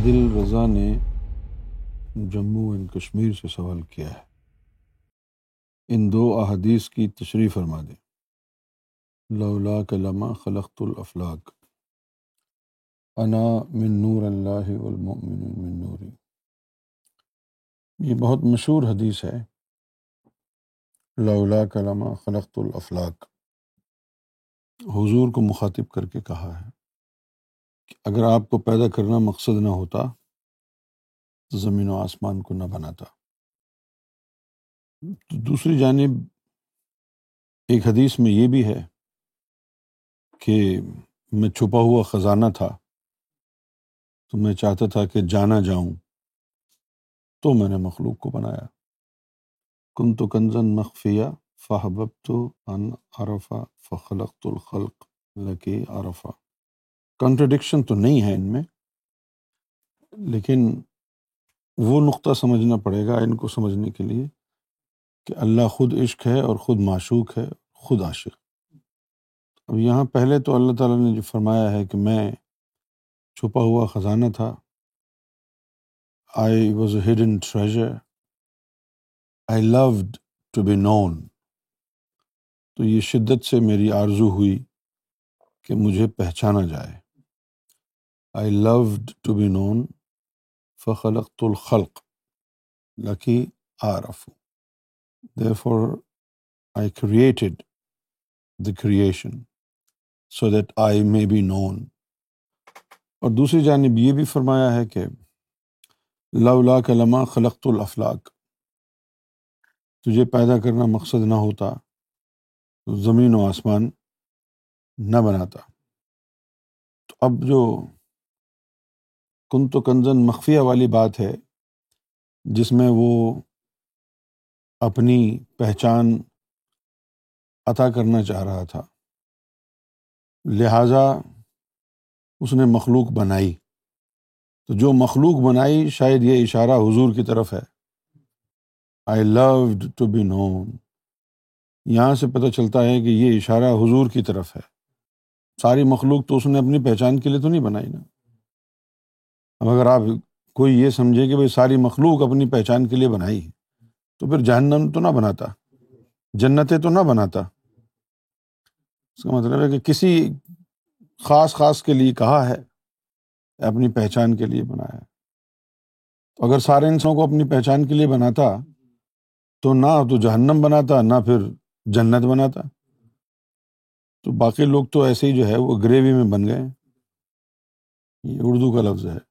عادل رضا نے جموں اینڈ کشمیر سے سوال کیا ہے۔ ان دو احادیث کی تشریح فرما دیں۔ لولا کلمہ خلقت الافلاق انا من نور اللہ والمؤمن من نوری۔ یہ بہت مشہور حدیث ہے۔ لولا کلمہ خلقت الافلاق حضور کو مخاطب کر کے کہا ہے۔ اگر آپ کو پیدا کرنا مقصد نہ ہوتا، تو زمین و آسمان کو نہ بناتا۔ دوسری جانب، ایک حدیث میں یہ بھی ہے کہ میں چھپا ہوا خزانہ تھا، تو میں چاہتا تھا کہ جانا جاؤں، تو میں نے مخلوق کو بنایا۔ کن تو کنزن مخفیہ فحبب تو ان عرفہ فخلق الخلق، لکی عرفہ۔ کنٹرڈکشن تو نہیں ہے ان میں، لیکن وہ نقطہ سمجھنا پڑے گا ان کو سمجھنے کے لیے کہ اللہ خود عشق ہے اور خود معشوق ہے، خود عاشق۔ اب یہاں پہلے تو اللہ تعالیٰ نے جو فرمایا ہے کہ میں چھپا ہوا خزانہ تھا I was a hidden treasure I loved to be known تو یہ شدت سے میری آرزو ہوئی کہ مجھے پہچانا جائے۔ I loved to be known فخلق الخلق لکی آرف therefore I created the creation so that I may be known اور دوسری جانب یہ بھی فرمایا ہے کہ لولا کلمہ خلقت الافلاق تجھے پیدا کرنا مقصد نہ ہوتا، تو زمین و آسمان نہ بناتا۔ تو اب جو کن تو کنزن مخفیہ والی بات ہے، جس میں وہ اپنی پہچان عطا کرنا چاہ رہا تھا۔ لہٰذا اس نے مخلوق بنائی۔ تو جو مخلوق بنائی، شاید یہ اشارہ حضور کی طرف ہے۔ I loved to be known یہاں سے پتہ چلتا ہے کہ یہ اشارہ حضور کی طرف ہے۔ ساری مخلوق تو اس نے اپنی پہچان کے لیے تو نہیں بنائی نا۔ اب اگر آپ کوئی یہ سمجھے کہ بھائی ساری مخلوق اپنی پہچان کے لیے بنائی تو پھر جہنم تو نہ بناتا، جنتیں تو نہ بناتا۔ اس کا مطلب ہے کہ کسی خاص خاص کے لیے کہا ہے، اپنی پہچان کے لیے بنایا تو اگر سارے انسانوں کو اپنی پہچان کے لیے بناتا، تو نہ تو جہنم بناتا، نہ پھر جنت بناتا۔ تو باقی لوگ تو ایسے ہی جو ہے وہ گریوی میں بن گئے۔ یہ اردو کا لفظ ہے۔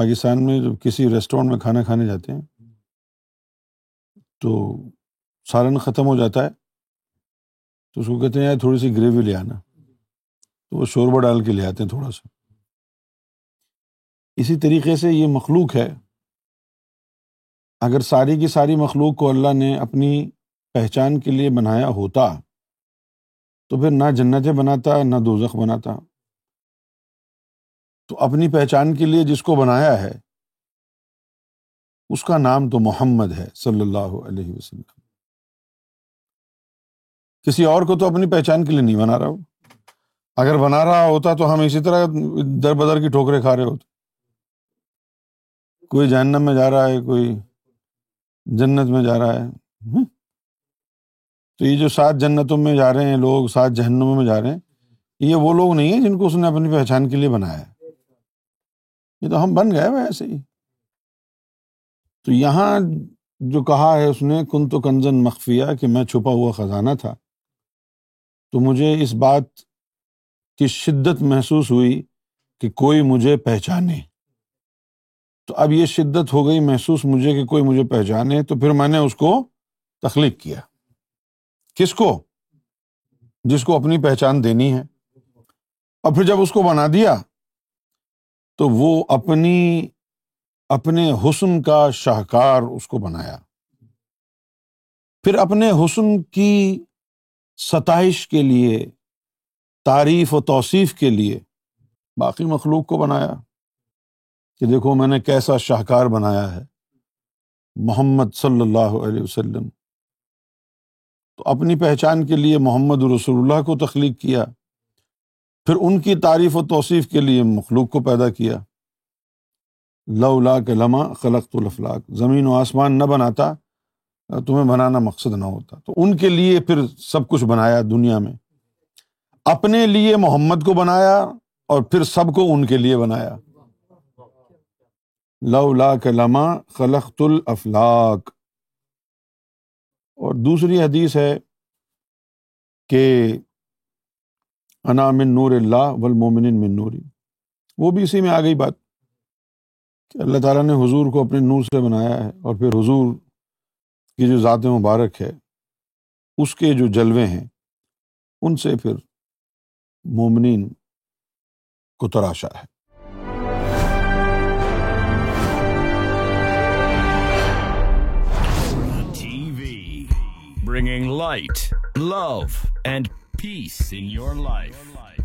پاکستان میں جب کسی ریسٹورینٹ میں کھانا کھانے جاتے ہیں، تو سالن ختم ہو جاتا ہے، تو اس کو کہتے ہیں، یار، تھوڑی سی گریوی لے آنا۔ تو وہ شوربہ ڈال کے لے آتے ہیں تھوڑا سا۔ اسی طریقے سے یہ مخلوق ہے۔ اگر ساری کی ساری مخلوق کو اللہ نے اپنی پہچان کے لیے بنایا ہوتا، تو پھر نہ جنتیں بناتا، نہ دوزخ بناتا۔ تو اپنی پہچان کے لیے جس کو بنایا ہے، اس کا نام تو محمد ہے صلی اللہ علیہ وسلم۔ کسی اور کو تو اپنی پہچان کے لیے نہیں بنا رہا ہو اگر بنا رہا ہوتا تو ہم اسی طرح در بدر کی ٹھوکرے کھا رہے ہوتے۔ کوئی جہنم میں جا رہا ہے، کوئی جنت میں جا رہا ہے۔ تو یہ جو سات جنتوں میں جا رہے ہیں، لوگ سات جہنموں میں جا رہے ہیں، یہ وہ لوگ نہیں ہیں جن کو اس نے اپنی پہچان کے لیے بنایا ہے۔ یہ تو ہم بن گئے ویسے ہی۔ تو یہاں جو کہا ہے اس نے کن تو کنزن مخفیہ کہ میں چھپا ہوا خزانہ تھا۔ تو مجھے اس بات کی شدت محسوس ہوئی کہ کوئی مجھے پہچانے۔ تو اب یہ شدت ہو گئی، محسوس مجھے کہ کوئی مجھے پہچانے۔ تو پھر میں نے اس کو تخلیق کیا۔ کس کو؟ جس کو اپنی پہچان دینی ہے۔ اور پھر جب اس کو بنا دیا تو وہ اپنی، اپنے حسن کا شاہکار اس کو بنایا۔ پھر اپنے حسن کی ستائش کے لیے، تعریف و توصیف کے لیے باقی مخلوق کو بنایا کہ دیکھو میں نے کیسا شاہکار بنایا ہے۔ محمد صلی اللہ علیہ وسلم۔ تو اپنی پہچان کے لیے محمد رسول اللہ کو تخلیق کیا۔ پھر ان کی تعریف و توصیف کے لیے مخلوق کو پیدا کیا۔ لولا کے لمحہ خلق الافلاق زمین و آسمان نہ بناتا، تمہیں بنانا مقصد نہ ہوتا۔ تو ان کے لیے پھر سب کچھ بنایا دنیا میں۔ اپنے لیے محمد کو بنایا اور پھر سب کو ان کے لیے بنایا۔ لولا کے لمحہ خلق الافلاق اور دوسری حدیث ہے کہ انا من نور اللہ والمومن من نوری۔ وہ بھی اسی میں آ گئی بات کہ اللہ تعالیٰ نے حضور کو اپنے نور سے بنایا ہے اور پھر حضور کی جو ذات مبارک ہے اس کے جو جلوے ہیں ان سے پھر مومنین کو تراشا ہے۔ Bringing light, love, peace in your life.